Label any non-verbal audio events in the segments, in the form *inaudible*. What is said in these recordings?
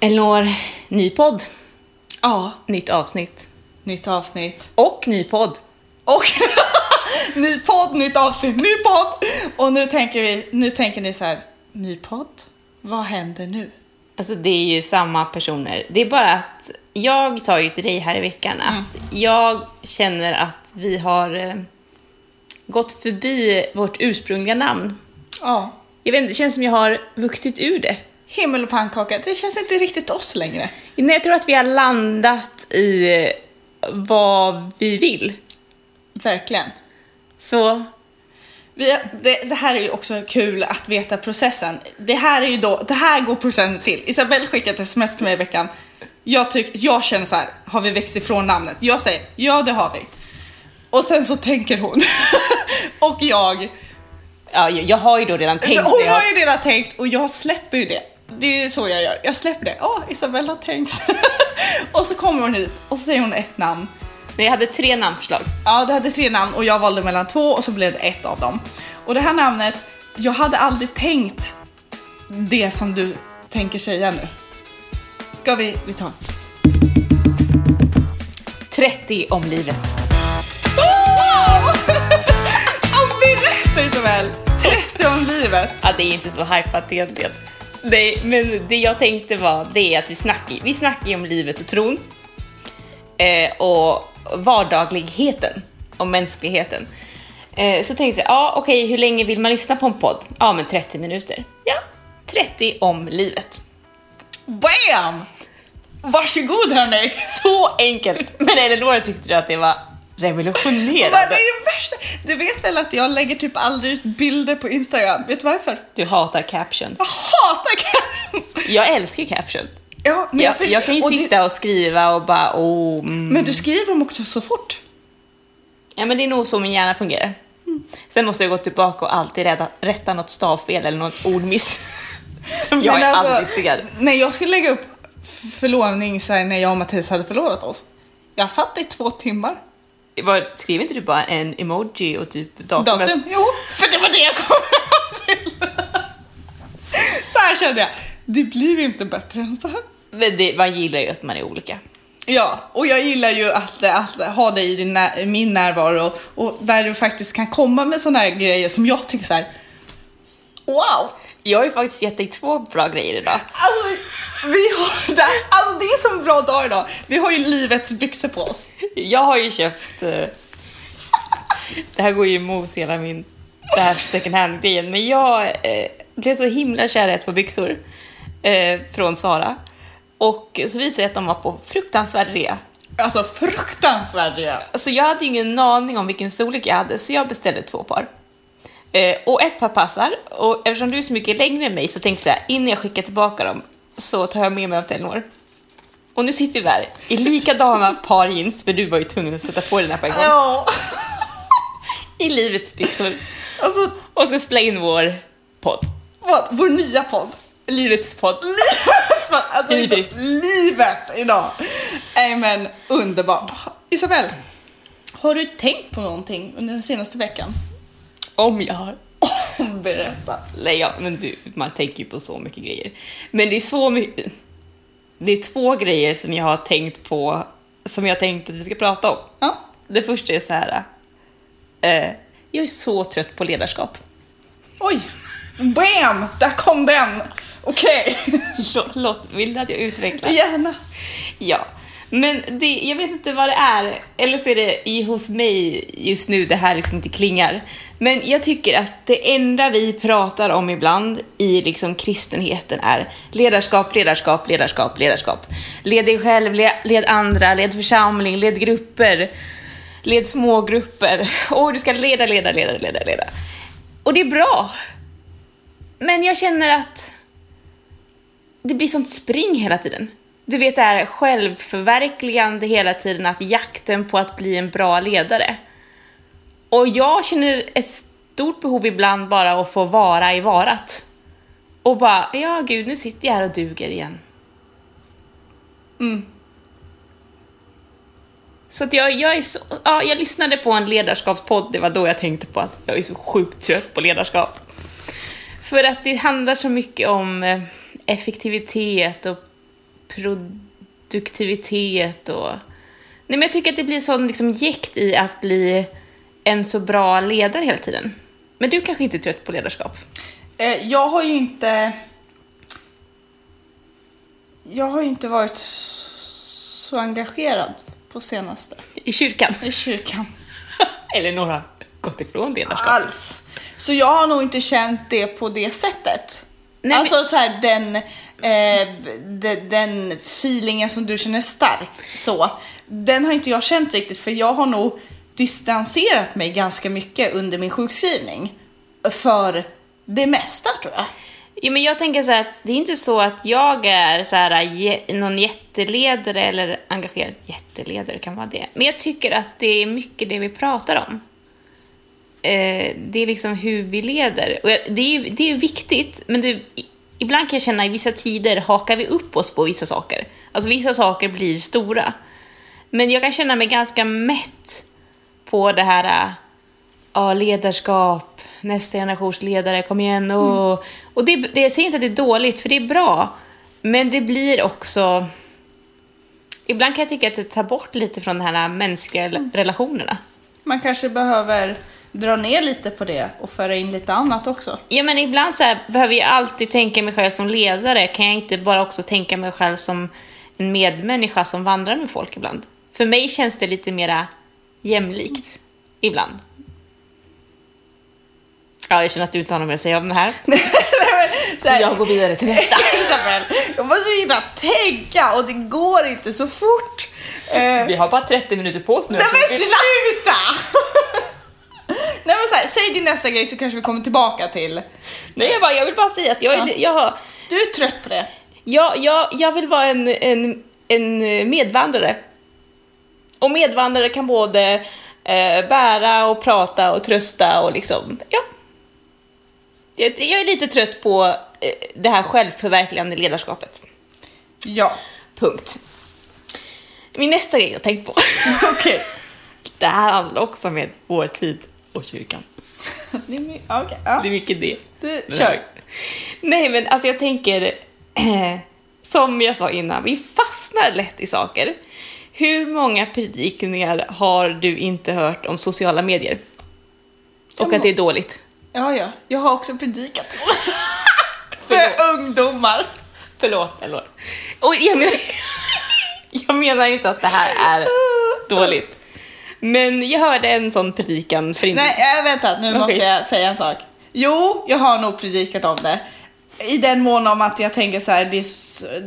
Elinor, ny podd, Ja, nytt avsnitt. nytt avsnitt. Och ny podd. Och *laughs* ny podd, nytt avsnitt, ny podd! Och nu tänker, vi, nu tänker ni så här, ny podd? Vad händer nu? Alltså det är ju samma personer. Det är bara att jag sa ju till dig här i veckan att jag känner att vi har eh, gått förbi vårt ursprungliga namn. Ja. Jag vet inte, det känns som jag har vuxit ur det. Himmel och pannkaka, det känns inte riktigt oss längre. Nej, jag tror att vi har landat i vad vi vill. Verkligen. Så Vi, det, det här är ju också kul att veta processen. Det här är ju då, det här går processen till. Isabelle skickade ett sms till mig i veckan. Jag, tyck, jag känner så här, har vi växt ifrån namnet? Jag säger, ja det har vi. Och sen så tänker hon. *laughs* och jag, ja, jag har ju då redan tänkt hon har ju redan tänkt och jag släpper ju det. Det är så jag gör. Jag släpper det. Ja, Isabelle har tänkt. *laughs* och så kommer hon hit och så säger hon ett namn. Jag hade tre namnförslag. Ja, det hade tre namn och jag valde mellan två och så blev det ett av dem. Och det här namnet, jag hade aldrig tänkt det som du tänker säga nu. Ska vi, vi tar. 30 om livet. Ja, berätta Isabel! 30 om livet. Ja, det är inte så hypat egentligen. Nej, men det jag tänkte var det är att vi snackar, vi snackar om livet och tron. Eh, och vardagligheten och mänskligheten. Eh, så tänkte jag, ja okej, hur länge vill man lyssna på en podd? Ja, men 30 minuter. Ja, 30 om livet. Bam! Varsågod hörni! Så enkelt! Men Elinor tyckte att det var revolutionerande. Du vet väl att jag lägger typ aldrig ut bilder på Instagram? Vet du varför? Du hatar captions. Jag hatar captions! Jag älskar captions. Ja, men Jag, jag kan ju och det- sitta och skriva och bara oh, mm. Men du skriver dem också så fort. Ja men det är nog så min hjärna fungerar. Sen måste jag gå tillbaka och alltid rätta, rätta något stavfel eller något ordmiss. *laughs* Som jag Men alltså, aldrig ser. När jag skulle lägga upp förlovning så när jag och Mattias hade förlovat oss. Jag satt i två timmar. Var, skrev inte du bara en emoji och typ datum? Datum? Jo, för det var det jag kom fram till. Så här kände jag. Det blir inte bättre än så här. Men det, man gillar ju att man är olika. Ja, och jag gillar ju att, att ha dig i din, min närvaro och där du faktiskt kan komma med såna här grejer som jag tycker så här. Wow! Jag har ju faktiskt gett dig två bra grejer idag. Alltså, vi har, det, alltså det är så bra dag idag. Vi har ju livets byxor på oss. Jag har ju köpt... eh, det här går ju emot hela min det här second hand-grejen, men jag eh, blev så himla kär i ett par byxor eh, från Sara. Och så visade det sig att de var på fruktansvärd rea. Alltså fruktansvärd rea. Alltså jag hade ingen aning om vilken storlek jag hade, så jag beställde två par. Eh, och ett par passar, och eftersom du är så mycket längre än mig så tänkte jag innan jag skickar tillbaka dem så tar jag med mig till Elinor. Och nu sitter vi här i likadana par jeans, för du var ju tvungen att sätta på dig den här på en gång. Ja. *laughs* I livets byxor. Alltså, Och ska spela in vår podd. vad, vår nya podd. Livets podd. *laughs* Alltså, Hybris. livet idag. Nej men underbart. Isabel, har du tänkt på någonting under den senaste veckan? Om jag har. Berätta. Nej, ja, men du, man tänker ju på så mycket grejer. Men det är så mycket... Det är två grejer som jag har tänkt på, som jag tänkt att vi ska prata om. Ja. Det första är så här. Eh, jag är så trött på ledarskap. Oj, bam! Där kom den. Okej, *laughs* låt, vill du att jag utvecklar? gärna. Ja, men det, jag vet inte vad det är, eller så är det i, hos mig just nu det här liksom inte klingar. Men jag tycker att det enda vi pratar om ibland i liksom kristenheten är ledarskap, ledarskap, ledarskap, ledarskap. Led dig själv, led, led andra, led församling, led grupper, led smågrupper. *laughs* Och du ska leda, leda, leda, leda, leda. Och det är bra. Men jag känner att det blir sånt spring hela tiden. Du vet det här självförverkligande hela tiden, att jakten på att bli en bra ledare. Och jag känner ett stort behov ibland bara att få vara i varat. Och bara, ja gud, nu sitter jag här och duger igen. Mm. Så att jag, jag är så, ja, jag lyssnade på en ledarskapspodd, det var då jag tänkte på att jag är så sjukt trött på ledarskap. För att det handlar så mycket om eh, effektivitet och produktivitet och... Nej men jag tycker att det blir sån liksom jäkt i att bli en så bra ledare hela tiden. Men du kanske inte är trött på ledarskap? Eh, jag har ju inte... Jag har ju inte varit så engagerad på senaste I kyrkan? i kyrkan. *laughs* Eller några gått ifrån ledarskap? Alls. Så jag har nog inte känt det på det sättet. Nej, alltså så här den, eh, de, den feelingen som du känner starkt så. Den har inte jag känt riktigt för jag har nog distanserat mig ganska mycket under min sjukskrivning. För det mesta tror jag. Ja, men jag tänker så här det är inte så att jag är så här, någon jätteledare eller engagerad jätteledare kan vara det. Men jag tycker att det är mycket det vi pratar om. Eh, det är liksom hur vi leder. Och det är, det är viktigt, men det, ibland kan jag känna i vissa tider hakar vi upp oss på vissa saker. Alltså vissa saker blir stora. Men jag kan känna mig ganska mätt på det här ja, ledarskap, nästa generations ledare, kom igen. Och, och det, det, jag säger inte att det är dåligt, för det är bra. Men det blir också... Ibland kan jag tycka att det tar bort lite från de här mänskliga rela- relationerna. Man kanske behöver dra ner lite på det och föra in lite annat också. Ja, men ibland så här, behöver jag alltid tänka mig själv som ledare. Kan jag inte bara också tänka mig själv som en medmänniska som vandrar med folk ibland? För mig känns det lite mera jämlikt ibland. Ja, jag känner att du inte har något mer att säga om det här. *laughs* Så Jag går vidare till nästa. *laughs* Isabel, jag måste hinna tänka och det går inte så fort. Eh, Vi har bara 30 minuter på oss nu. Nej men sluta! *laughs* Nej men så här, säg din nästa grej så kanske vi kommer tillbaka till. Nej, jag, bara, jag vill bara säga att jag, är, Ja. jag, har, Du är trött på det. jag, jag, jag vill vara en, en, en medvandrare. Och medvandrare kan både eh, bära och prata och trösta och liksom, ja. Jag, jag är lite trött på eh, det här självförverkligande ledarskapet. Ja. Punkt. Min nästa grej jag tänkt på. *laughs* Okej. Det här handlar också med vår tid och kyrkan. *laughs* Det är my- Okej, ja. Det är mycket det. Du, kör. *laughs* Nej, men alltså jag tänker, *clears throat* som jag sa innan, vi fastnar lätt i saker. Hur många predikningar har du inte hört om sociala medier? Och att det är dåligt? Ja, ja. Jag har också predikat. *laughs* För ungdomar. Förlåt, förlåt. Och jag menar, *laughs* jag menar inte att det här är dåligt. Men jag hörde en sån predikan för inte... Nej, äh, vänta. Nu Okej. måste jag säga en sak. Jo, jag har nog predikat om det. I den mån om att jag tänker så här, det,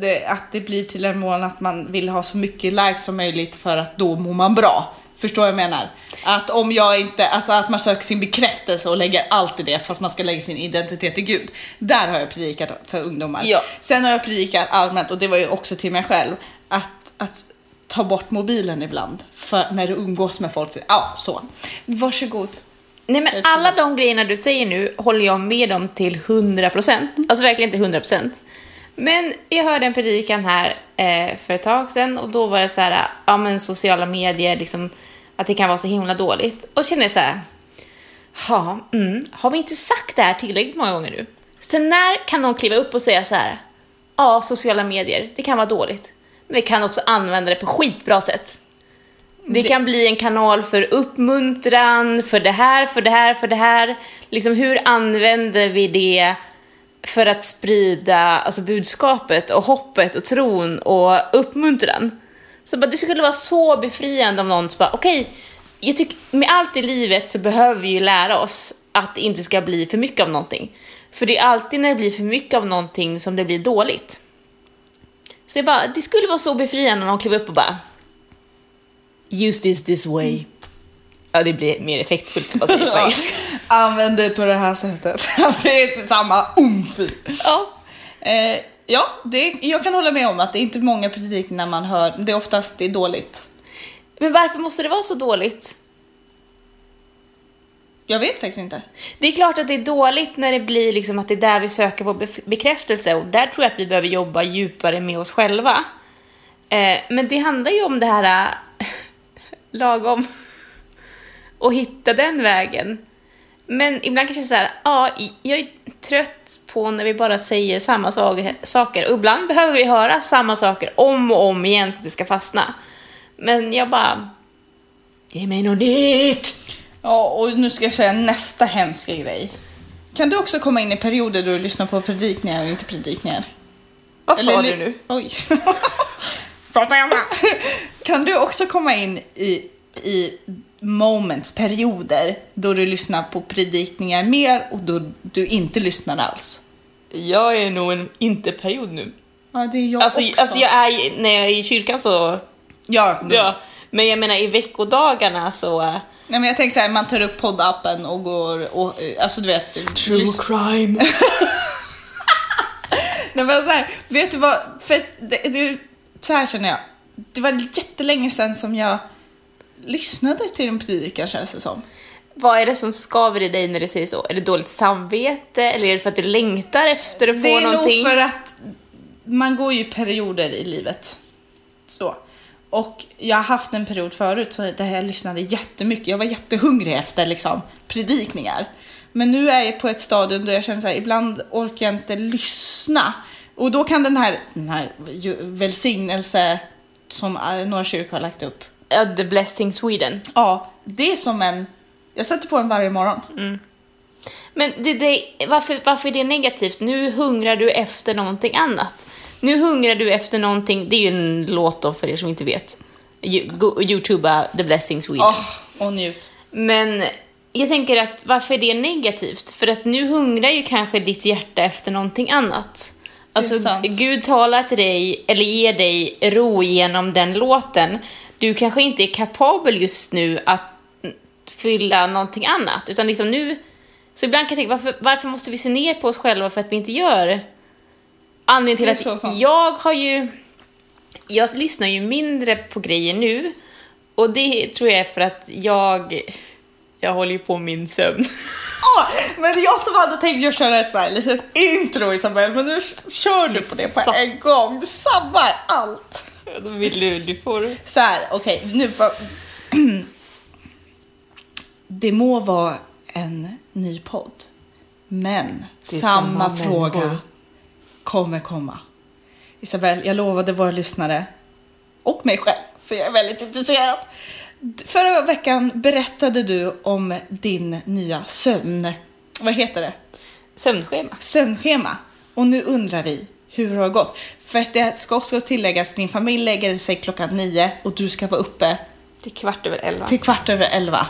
det, att det blir till en mån att man vill ha så mycket likes som möjligt för att då mår man bra. Förstår vad jag menar? Att om jag inte, alltså att man söker sin bekräftelse och lägger allt i det fast man ska lägga sin identitet i Gud. Där har jag predikat för ungdomar. Ja. Sen har jag predikat allmänt och det var ju också till mig själv. Att, att ta bort mobilen ibland för när du umgås med folk. Ja, så. Varsågod. Nej men alla de grejerna du säger nu håller jag med om till 100%. Alltså verkligen till 100%. Men jag hörde en predikan här eh, för ett tag sedan och då var det så här, ja men sociala medier, liksom, att det kan vara så himla dåligt. Och kände jag så här, ja, mm, har vi inte sagt det här tillräckligt många gånger nu? Sen när kan någon kliva upp och säga så här, ja, sociala medier, det kan vara dåligt. Men vi kan också använda det på skitbra sätt. Det kan bli en kanal för uppmuntran, för det här, för det här, för det här. Liksom hur använder vi det för att sprida alltså budskapet och hoppet och tron och uppmuntran? Så bara, det skulle vara så befriande om någon så bara, okej, jag tycker med allt i livet så behöver vi ju lära oss att det inte ska bli för mycket av någonting. För det är alltid när det blir för mycket av någonting som det blir dåligt. Så jag bara, det skulle vara så befriande om någon klev upp och bara Use this this way. Ja, det blir mer effektfullt säger det på *laughs* engelska. Använd det på det här sättet. *laughs* det är inte samma umf. Ja. Eh, ja, det, jag kan hålla med om att det är inte många predikningar man hör. Det är oftast det är dåligt. Men varför måste det vara så dåligt? Jag vet faktiskt inte. Det är klart att det är dåligt när det blir liksom att det är där vi söker vår bekräftelse och där tror jag att vi behöver jobba djupare med oss själva. Eh, men det handlar ju om det här lagom *laughs* och hitta den vägen. Men ibland kanske så här, ja, jag är trött på när vi bara säger samma saker-. Och ibland behöver vi höra samma saker om och om igen för att det ska fastna. Men jag bara, ge mig något nytt! Ja, och nu ska jag säga nästa hemska grej. Kan du också komma in i perioder då du lyssnar på predikningar och inte predikningar? Vad sa Eller du nu? Oj. *laughs* Prata med? Kan du också komma in i, i moments, perioder, då du lyssnar på predikningar mer och då du inte lyssnar alls? Jag är nog en inte-period nu. Ja, det är jag Alltså, också. alltså jag är, när jag är i kyrkan så, Ja, ja. Men jag menar i veckodagarna så... Nej, men jag tänker så här, man tar upp poddappen och går och, eh, alltså du vet. lys- crime. *laughs* Nej, men så här, vet du vad, för det, det, så här känner jag. Det var jättelänge sedan som jag lyssnade till en predikan känns det som. Vad är det som skaver i dig när du säger så? Är det dåligt samvete eller är det för att du längtar efter att få Det är någonting? nog för att man går ju perioder i livet. Så. Och jag har haft en period förut så där jag lyssnade jättemycket. Jag var jättehungrig efter liksom, predikningar. Men nu är jag på ett stadium då jag känner så här, ibland orkar jag inte lyssna. Och då kan den här, den här välsignelse som eh, några kyrkor har lagt upp. Ja, The Blessing Sweden. Ja, det är som en... Jag sätter på den varje morgon. Men det, det, varför, varför är det negativt? Nu hungrar du efter någonting annat. Nu hungrar du efter någonting, det är ju en låt då för er som inte vet. Youtuba The Blessing Sweden. Åh, och njut. Men jag tänker att varför är det negativt? För att nu hungrar ju kanske ditt hjärta efter någonting annat. Alltså. Gud talar till dig, eller ger dig ro genom den låten. Du kanske inte är kapabel just nu att fylla någonting annat, utan liksom nu... Så ibland kan jag tänka, varför, varför måste vi se ner på oss själva för att vi inte gör? Anledningen till att sant. jag har ju... Jag lyssnar ju mindre på grejer nu och det tror jag är för att jag... Jag håller ju på min sömn. *laughs* Men jag som hade tänkt att köra ett så här litet intro Isabel, men nu kör du på det på en gång. Du sabbar allt. Då vill du, du får... Så här, okej, nu var... *clears throat* Det må vara en ny podd, men samma, samma fråga människor. kommer komma. Isabel, jag lovade våra lyssnare och mig själv, för jag är väldigt intresserad. Förra veckan berättade du om din nya sömn... Vad heter det? Sömnschema. sömnschema. Och nu undrar vi, hur har det gått? För att det ska också tilläggas, din familj lägger sig klockan nio och du ska vara uppe Till kvart över elva. till kvart över elva.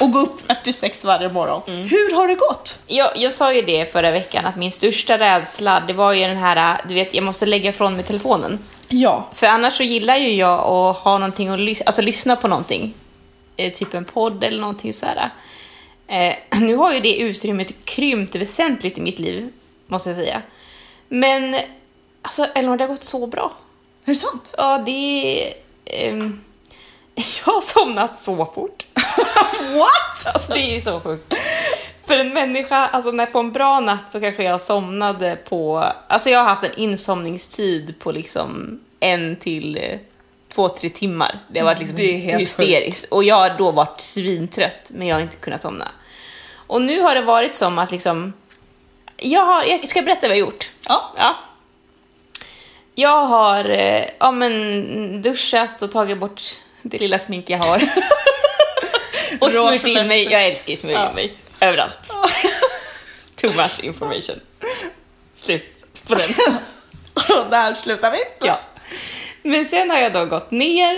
Och gå upp kvart till sex varje morgon. Hur har det gått? Jag, jag sa ju det förra veckan att min största rädsla, det var ju den här, du vet, jag måste lägga ifrån mig telefonen. Ja. För annars så gillar ju jag att ha någonting att lyssna, alltså lyssna på någonting. Eh, typ en podd eller någonting sådär. Eh, *clears throat* nu har ju det utrymmet krympt väsentligt i mitt liv, måste jag säga. Men, alltså Elinor, det har gått så bra. Är det sant? Ja, det ehm, *laughs* jag har somnat så fort. *laughs* What? Alltså, det är ju så sjukt. För en människa, alltså när på en bra natt så kanske jag somnade på... Alltså jag har haft en insomningstid på liksom en till eh, två, tre timmar. Det har varit liksom hysteriskt. Och jag har då varit svintrött, men jag har inte kunnat somna. Och nu har det varit som att liksom... Jag, har, jag ska berätta vad jag har gjort. Ja. Ja. Jag har eh, ja, men, duschat och tagit bort det lilla smink jag har. *laughs* och smörjt in mig. Jag älskar ju smörja Ja. in mig. Överallt. *laughs* Too much information. Slut på den. Och *laughs* där slutar vi. ja. Men sen har jag då gått ner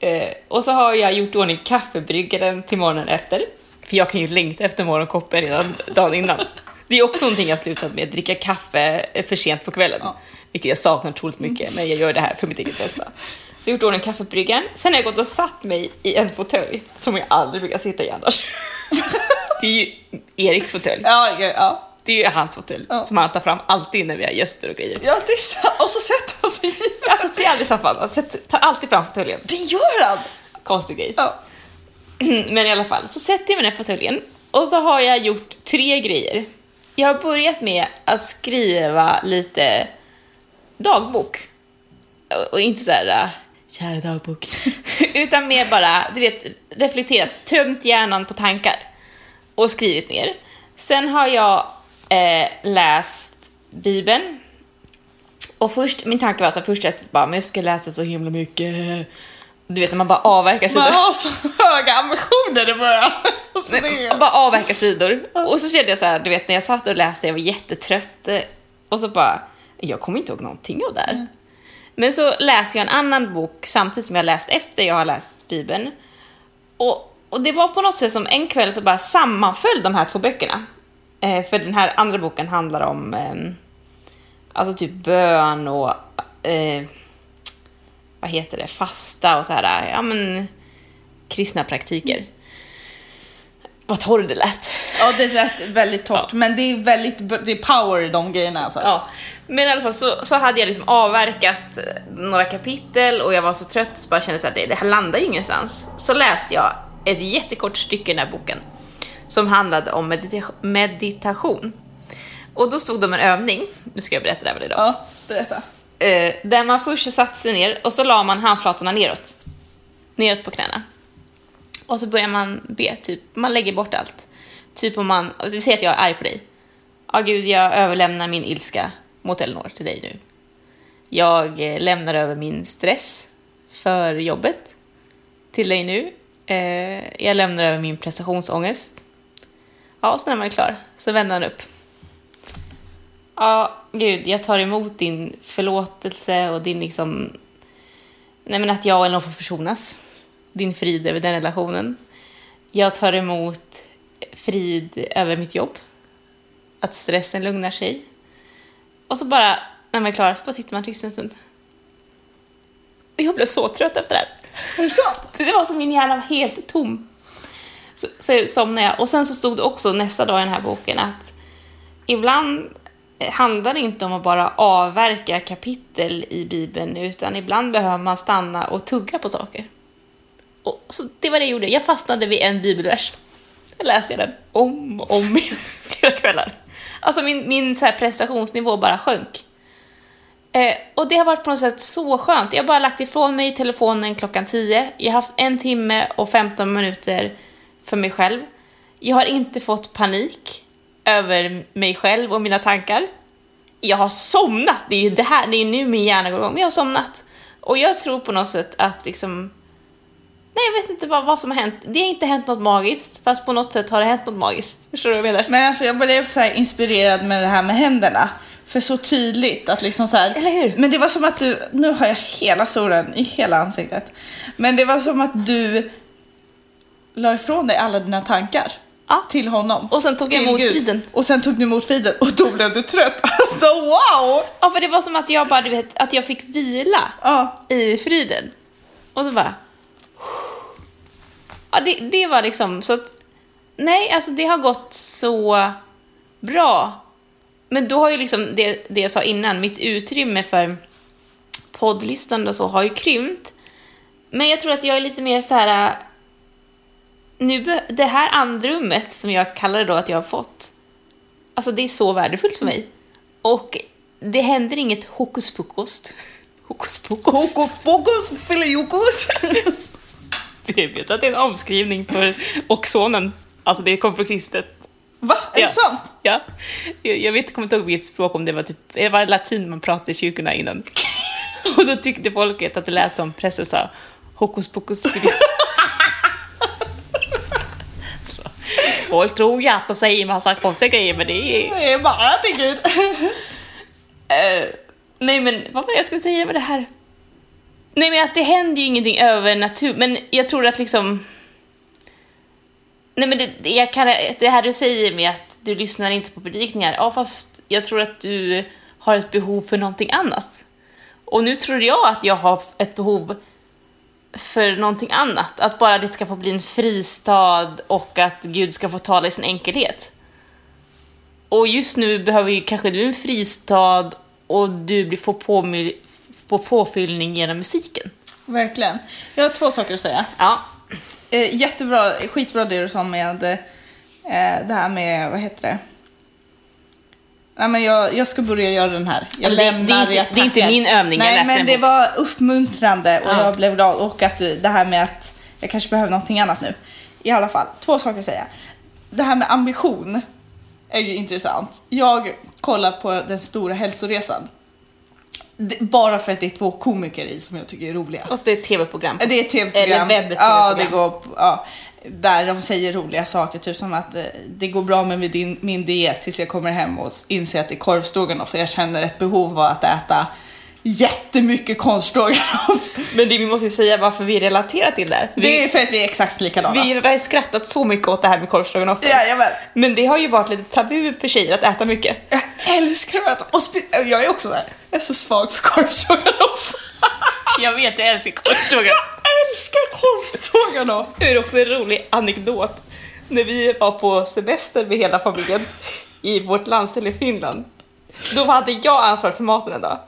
eh, och så har jag gjort ordning kaffebryggaren till morgonen efter. För jag kan ju längta efter morgonkoppen redan dagen innan. Det är också någonting jag slutat med, dricka kaffe eh, för sent på kvällen. Ja. Vilket jag saknar otroligt mycket, men jag gör det här för mitt eget bästa. Så jag har gjort ordning kaffebryggaren. Sen har jag gått och satt mig i en fåtölj som jag aldrig brukar sitta i annars. *laughs* Det är ju Eriks fåtölj. Ja, ja, ja. Det är ju hans fåtölj Ja. som han tar fram alltid när vi har gäster och grejer. Ja, det är sant. Och så sätter han sig i den. Alltså, det är aldrig soffan. Han tar alltid fram fåtöljen. Det gör han! Konstig grej. Ja. *clears throat* Men i alla fall, så sätter jag mig i den här fåtöljen och så har jag gjort tre grejer. Jag har börjat med att skriva lite dagbok. Och- Och inte så här, äh, kära dagbok. *laughs* Utan mer bara, du vet, reflekterat, tömt hjärnan på tankar. Och skrivit ner. Sen har jag eh, läst Bibeln. Och först, min tanke var så först att bara, men jag ska läsa så himla mycket. Du vet när man bara avverkar sidor. Man har så höga ambitioner i början. *laughs* Är- bara avverka sidor. Och så kände jag så här, du vet när jag satt och läste, jag var jättetrött. Och så bara, jag kommer inte ihåg någonting av det här. Men så läser jag en annan bok samtidigt som jag läst efter jag har läst Bibeln. Och, och det var på något sätt som en kväll så bara sammanföll de här två böckerna. Eh, för den här andra boken handlar om ehm, alltså typ bön och eh, vad heter det, fasta och så här, ja men kristna praktiker. Vad torr det lät. Ja, det lät väldigt torrt, men det är väldigt det är power i de grejerna alltså. Ja. Men i alla fall så, så hade jag liksom avverkat eh, några kapitel och jag var så trött så bara kände så här, det, det här landar ju ingenstans. Så läste jag ett jättekort stycke i den här boken som handlade om medita- meditation. Och då stod det om en övning, nu ska jag berätta det här väl idag. Ja, berätta. Eh, där man först satte sig ner och så la man handflatorna neråt. Neråt på knäna. Och så börjar man be, typ, man lägger bort allt. Typ om man, vi säger att jag är arg på dig. Ja gud, jag överlämnar min ilska mot Elinor till dig nu. Jag eh, lämnar över min stress för jobbet till dig nu. Eh, jag lämnar över min prestationsångest. Ja, och sen är man klar. Så vänder han upp. Ja, gud, jag tar emot din förlåtelse och din liksom... Nej men att jag och Elinor får försonas. Din frid över den relationen. Jag tar emot frid över mitt jobb. Att stressen lugnar sig. Och så bara, när man är klar, så bara sitter man tyst en stund. Jag blev så trött efter det här. Är det sant? Det var som min hjärna var helt tom. Så, så somnade jag. Och sen så stod det också nästa dag i den här boken att ibland handlar det inte om att bara avverka kapitel i Bibeln utan ibland behöver man stanna och tugga på saker. Och så det var det jag gjorde. Jag fastnade vid en bibelvers. Jag läste den om och om igen *laughs* flera kvällar. Alltså min, min så här prestationsnivå bara sjönk. Eh, och det har varit på något sätt så skönt. Jag har bara lagt ifrån mig telefonen klockan 10. Jag har haft en timme och 15 minuter för mig själv. Jag har inte fått panik över mig själv och mina tankar. Jag har somnat. Det är ju det här, det är nu min hjärna går igång. Men jag har somnat. Och jag tror på något sätt att liksom... Nej, jag vet inte vad, vad som har hänt. Det har inte hänt något magiskt, fast på något sätt har det hänt något magiskt. Förstår du vad jag menar? Men alltså jag blev så här inspirerad med det här med händerna. För så tydligt att liksom så här, Eller hur? Men det var som att du, nu har jag hela solen i hela ansiktet. Men det var som att du la ifrån dig alla dina tankar Ja. till honom. Och sen tog jag emot friden. Och sen tog du emot friden och då blev du trött. *laughs* Alltså wow! Ja, för det var som att jag bara, du vet, att jag fick vila Ja, i friden. Och så bara... Ja, det, det var liksom så att... Nej, alltså det har gått så bra. Men då har ju liksom det, det jag sa innan, mitt utrymme för poddlyssnande och så har ju krympt. Men jag tror att jag är lite mer så här... äh, Nu, det här andrummet som jag kallar det då att jag har fått, alltså det är så värdefullt för mig. Och det händer inget hokus pokus. *laughs* Hokus pokus. hokus pokus filiokus. *laughs* Jag vet att det är en omskrivning för oxonen. Alltså det kom från kristet. Va? Är Ja. det sant? Ja. Jag, jag vet, kommer inte ihåg vilket språk, om det var typ, det var latin man pratade i kyrkorna innan. *laughs* Och då tyckte folket att det lät som prästen sa hokus pokus. *laughs* Folk tror ju att de säger massa konstiga grejer, men det är... Det är bara till Gud. *laughs* Eh, nej men vad var det jag skulle säga med det här? Nej men att det händer ju ingenting över natur, men jag tror att liksom... Nej men det, jag kan, det här du säger med att du lyssnar inte på predikningar, ja fast jag tror att du har ett behov för någonting annat. Och nu tror jag att jag har ett behov för någonting annat. Att bara det ska få bli en fristad och att Gud ska få tala i sin enkelhet. Och just nu behöver ju kanske du en fristad och du blir få påmy- på påfyllning genom musiken. Verkligen. Jag har två saker att säga. Ja. Eh, jättebra, skitbra det du sa med eh, det här med, vad heter det? Nej, men jag, jag ska börja göra den här. Jag det- det är lämnar, inte- det är inte min övning, jag Nej, läser men en det var uppmuntrande och Ja. jag blev glad. Och att det här med att jag kanske behöver någonting annat nu. I alla fall, två saker att säga. det här med ambition är ju intressant. Jag kollar på Den stora hälsoresan. Bara för att det är två komiker i som jag tycker är roliga. Och så det är ett tv-program. Det är ett tv-program. Eller webb Ja, det går ja, där de säger roliga saker, typ som att eh, det går bra med din, min diet tills jag kommer hem och inser att det är korvstroganoff för jag känner ett behov av att äta jättemycket korvstroganoff. *laughs* Men det, vi måste ju säga varför vi relaterar till det här. Vi, Det är för att vi är exakt likadana. vi har ju skrattat så mycket åt det här med korvstroganoff. Jajamän. Men det har ju varit lite tabu för tjejer att äta mycket. Jag älskar att äta och Jag är också där. Jag är så svag för korvstroganoff. *laughs* Jag vet, jag älskar korvstroganoff. Jag älskar korvstroganoff. Det är också en rolig anekdot. När vi var på semester med hela familjen i vårt landställe i Finland. Då hade jag ansvaret för maten en dag.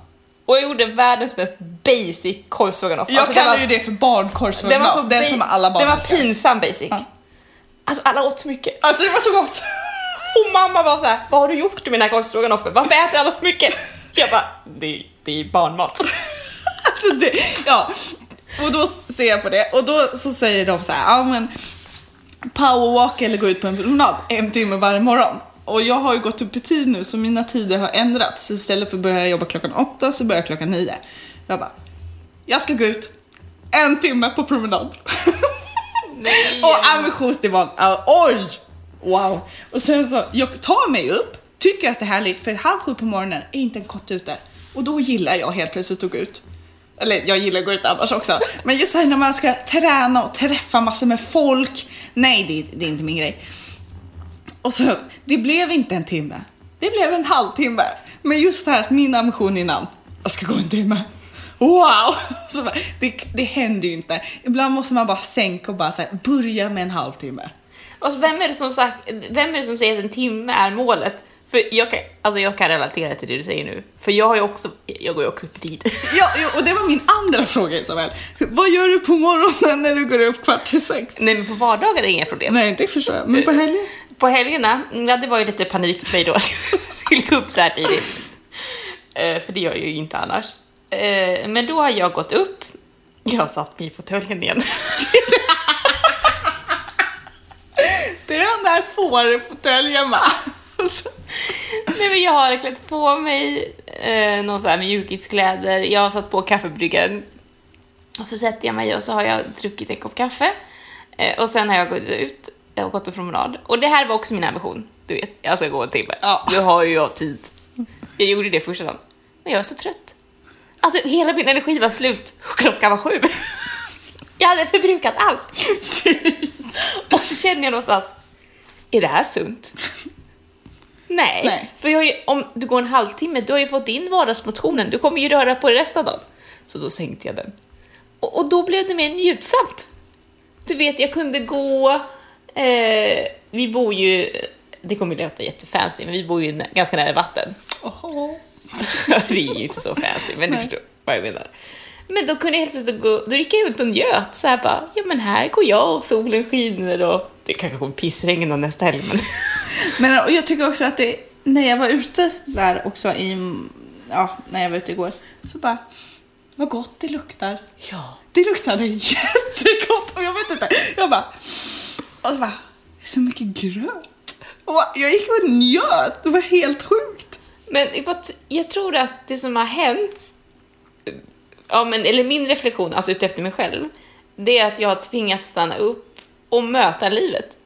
Och jag gjorde världens mest basic korvstroganoff. Jag Alltså, kallar var- ju det för barnkorvstroganoff. den som alla barn Den var pinsam basic. Ja. Alltså alla åt så mycket. Alltså det var så gott. Och mamma var så här: vad har du gjort med den här korvstroganoffen? Varför äter alla så mycket? Jag bara, det, det är barnmat. *laughs* Alltså det, ja. Och då ser jag på det och då så säger de så här, ja men powerwalk eller gå ut på en promenad en timme varje morgon. Och jag har ju gått upp i tid nu så mina tider har ändrats. Så istället för att börja jobba klockan åtta så börjar jag klockan nio. Jag bara, jag ska gå ut en timme på promenad. *laughs* Nej. och ambitionsnivån, oj! Wow! Och sen så, jag tar mig upp, tycker att det är härligt för halv sju på morgonen är inte en kott ute. Och då gillar jag helt plötsligt att gå ut. Eller jag gillar att gå ut annars också. Men just här när man ska träna och träffa massor med folk. Nej, det, det är inte min grej. Och så, det blev inte en timme. Det blev en halvtimme. Men just det här att min ambition innan, jag ska gå en timme. Wow! *laughs* Så bara, det, det händer ju inte. Ibland måste man bara sänka och bara här, börja med en halvtimme. Alltså, vem, är det som sagt, vem är det som säger att en timme är målet? För jag kan, alltså jag kan relatera till det du säger nu. För jag har ju också, jag går ju också upp i tid. *laughs* Ja, och det var min andra fråga Isabel. Vad gör du på morgonen när du går upp kvart till sex? Nej men på vardagar är det inga problem. Nej, det förstår jag. Men på helgen? På helgerna, mm, ja det var ju lite panik för mig då *laughs* att jag skulle gå upp så här tidigt. Eh, för det gör jag ju inte annars. Eh, men då har jag gått upp, jag har satt mig i fåtöljen igen. *laughs* Det är den där fårfåtöljen va? *laughs* Nej men jag har klätt på mig eh, någon sån här mjukiskläder, jag har satt på kaffebryggaren och så sätter jag mig och så har jag druckit en kopp kaffe eh, och sen har jag gått ut och gått på promenad. Och det här var också min ambition, du vet, jag ska gå en timme. Ja. Nu har ju jag tid. Jag gjorde det första dagen, men jag är så trött. Alltså hela min energi var slut och klockan var sju. *laughs* Jag hade förbrukat allt. *laughs* Och så känner jag någonstans, är det här sunt? Nej, Nej. för jag har ju, om du går en halvtimme, du har ju fått in vardagsmotionen, du kommer ju röra på dig resten av dagen. Så då sänkte jag den. Och, och då blev det mer njutsamt. Du vet, jag kunde gå, eh, vi bor ju, det kommer ju låta jättefancy, men vi bor ju ganska nära vatten. Oho. *laughs* det är ju inte så fancy, men du Nej. förstår vad jag menar. Men då kunde jag helt plötsligt gå, då gick jag runt och njöt så här bara, ja men här går jag och solen skiner och det kanske kommer pissregn och nästa helg men *laughs* Men och jag tycker också att det, när jag var ute där också i, ja, när jag var ute igår, så bara, vad gott det luktar. ja. Det luktade jättegott och jag vet inte, jag bara, och så bara, det är så mycket gröt. Och jag gick och njöt, det var helt sjukt. Men jag tror att det som har hänt, ja, men, eller min reflektion, alltså utefter mig själv, det är att jag har tvingats stanna upp och möta livet.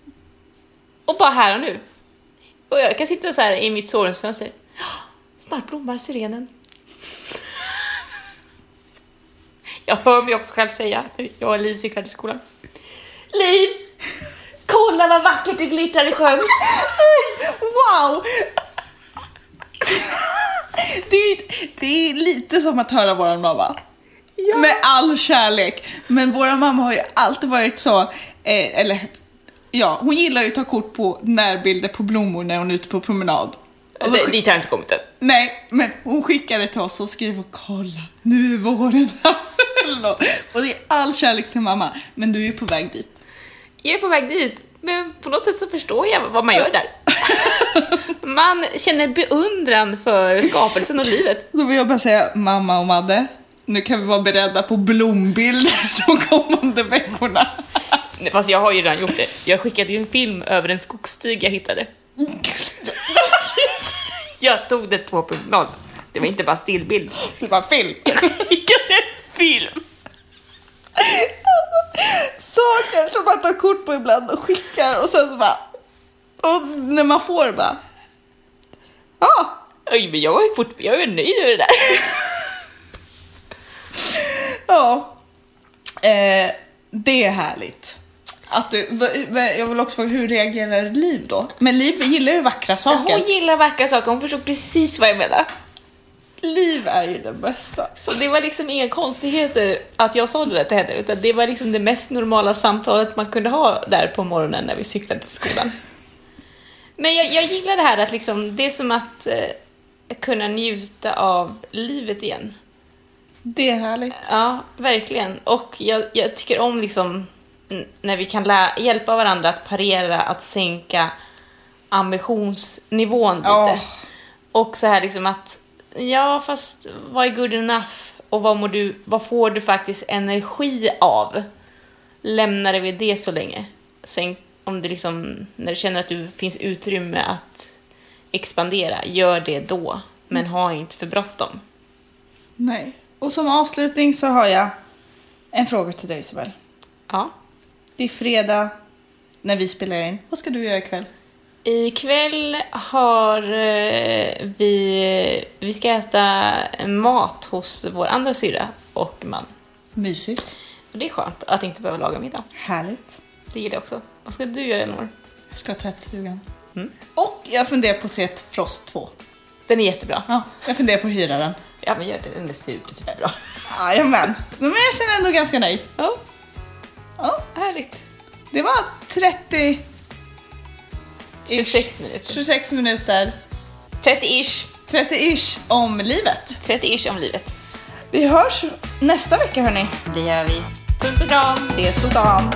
Och bara här och nu. Och jag kan sitta så här i mitt sovrumsfönster. Snart blommar syrenen. Jag hör mig också själv säga när jag och Liv cyklade till skolan. Liv! Kolla vad vackert det glittrar i sjön! Wow! Det är, det är lite som att höra våran mamma. Ja. Med all kärlek. Men våra mamma har ju alltid varit så, eh, eller ja, hon gillar ju att ta kort på närbilder på blommor när hon är ute på promenad. Och så, dit har jag inte kommit än. nej, men hon skickar det till oss och skriver kolla, nu är våren här. *laughs* Och det är all kärlek till mamma, men du är ju på väg dit. Jag är på väg dit, men på något sätt så förstår jag vad man gör där. *laughs* Man känner beundran för skapelsen och livet. Då vill jag bara säga mamma och Madde, nu kan vi vara beredda på blombilder *laughs* de kommande veckorna. Fast jag har ju redan gjort det. Jag skickade ju en film över en skogsstig jag hittade. *laughs* Jag tog det 2.0. Det var inte bara stillbild. Det var film. Jag skickade en film. Saker som man tar kort på ibland och skickar och sen så bara... Och när man får bara... Ja, Oj, men jag är, fort, jag är nöjd över det där. ja. Eh, det är härligt. Att du, jag vill också fråga, hur reagerar Liv då? Men Liv gillar ju vackra saker. Hon gillar vackra saker, hon förstod precis vad jag menar. Liv är ju den bästa. Så det var liksom inga konstigheter att jag sa det där till henne, utan det var liksom det mest normala samtalet man kunde ha där på morgonen när vi cyklade till skolan. Men jag, jag gillar det här att liksom, det är som att eh, kunna njuta av livet igen. Det är härligt. Ja, verkligen. Och jag, jag tycker om liksom när vi kan lä- hjälpa varandra att parera, att sänka ambitionsnivån lite. Ja. Och så här liksom att, ja fast vad är good enough? Och vad, må du, vad får du faktiskt energi av? Lämnar det vid det så länge. Sen om det liksom, när du känner att det finns utrymme att expandera, gör det då. Men ha inte för bråttom. Nej. Och som avslutning så har jag en fråga till dig Isabel. Ja. Det är fredag när vi spelar in. Vad ska du göra ikväll? Ikväll har eh, vi, vi ska äta mat hos vår andra syrra och man. Mysigt. Och det är skönt att inte behöva laga middag. Härligt. Det gillar jag också. Vad ska du göra Elinor? Jag ska ha tvättstugan. Mm. Och jag funderar på att se ett Frost 2. Den är jättebra. Ja, jag funderar på att hyra den. Ja men gör det, den är super, superbra. Jajamän. Men jag känner ändå ganska nöjd. Ja, Ja, härligt. det var 30... 26 minuter. 26 minuter. 30-ish. 30-ish om livet. 30-ish om livet. Vi hörs nästa vecka hörni. Det gör vi. Puss och kram. Ses på stan.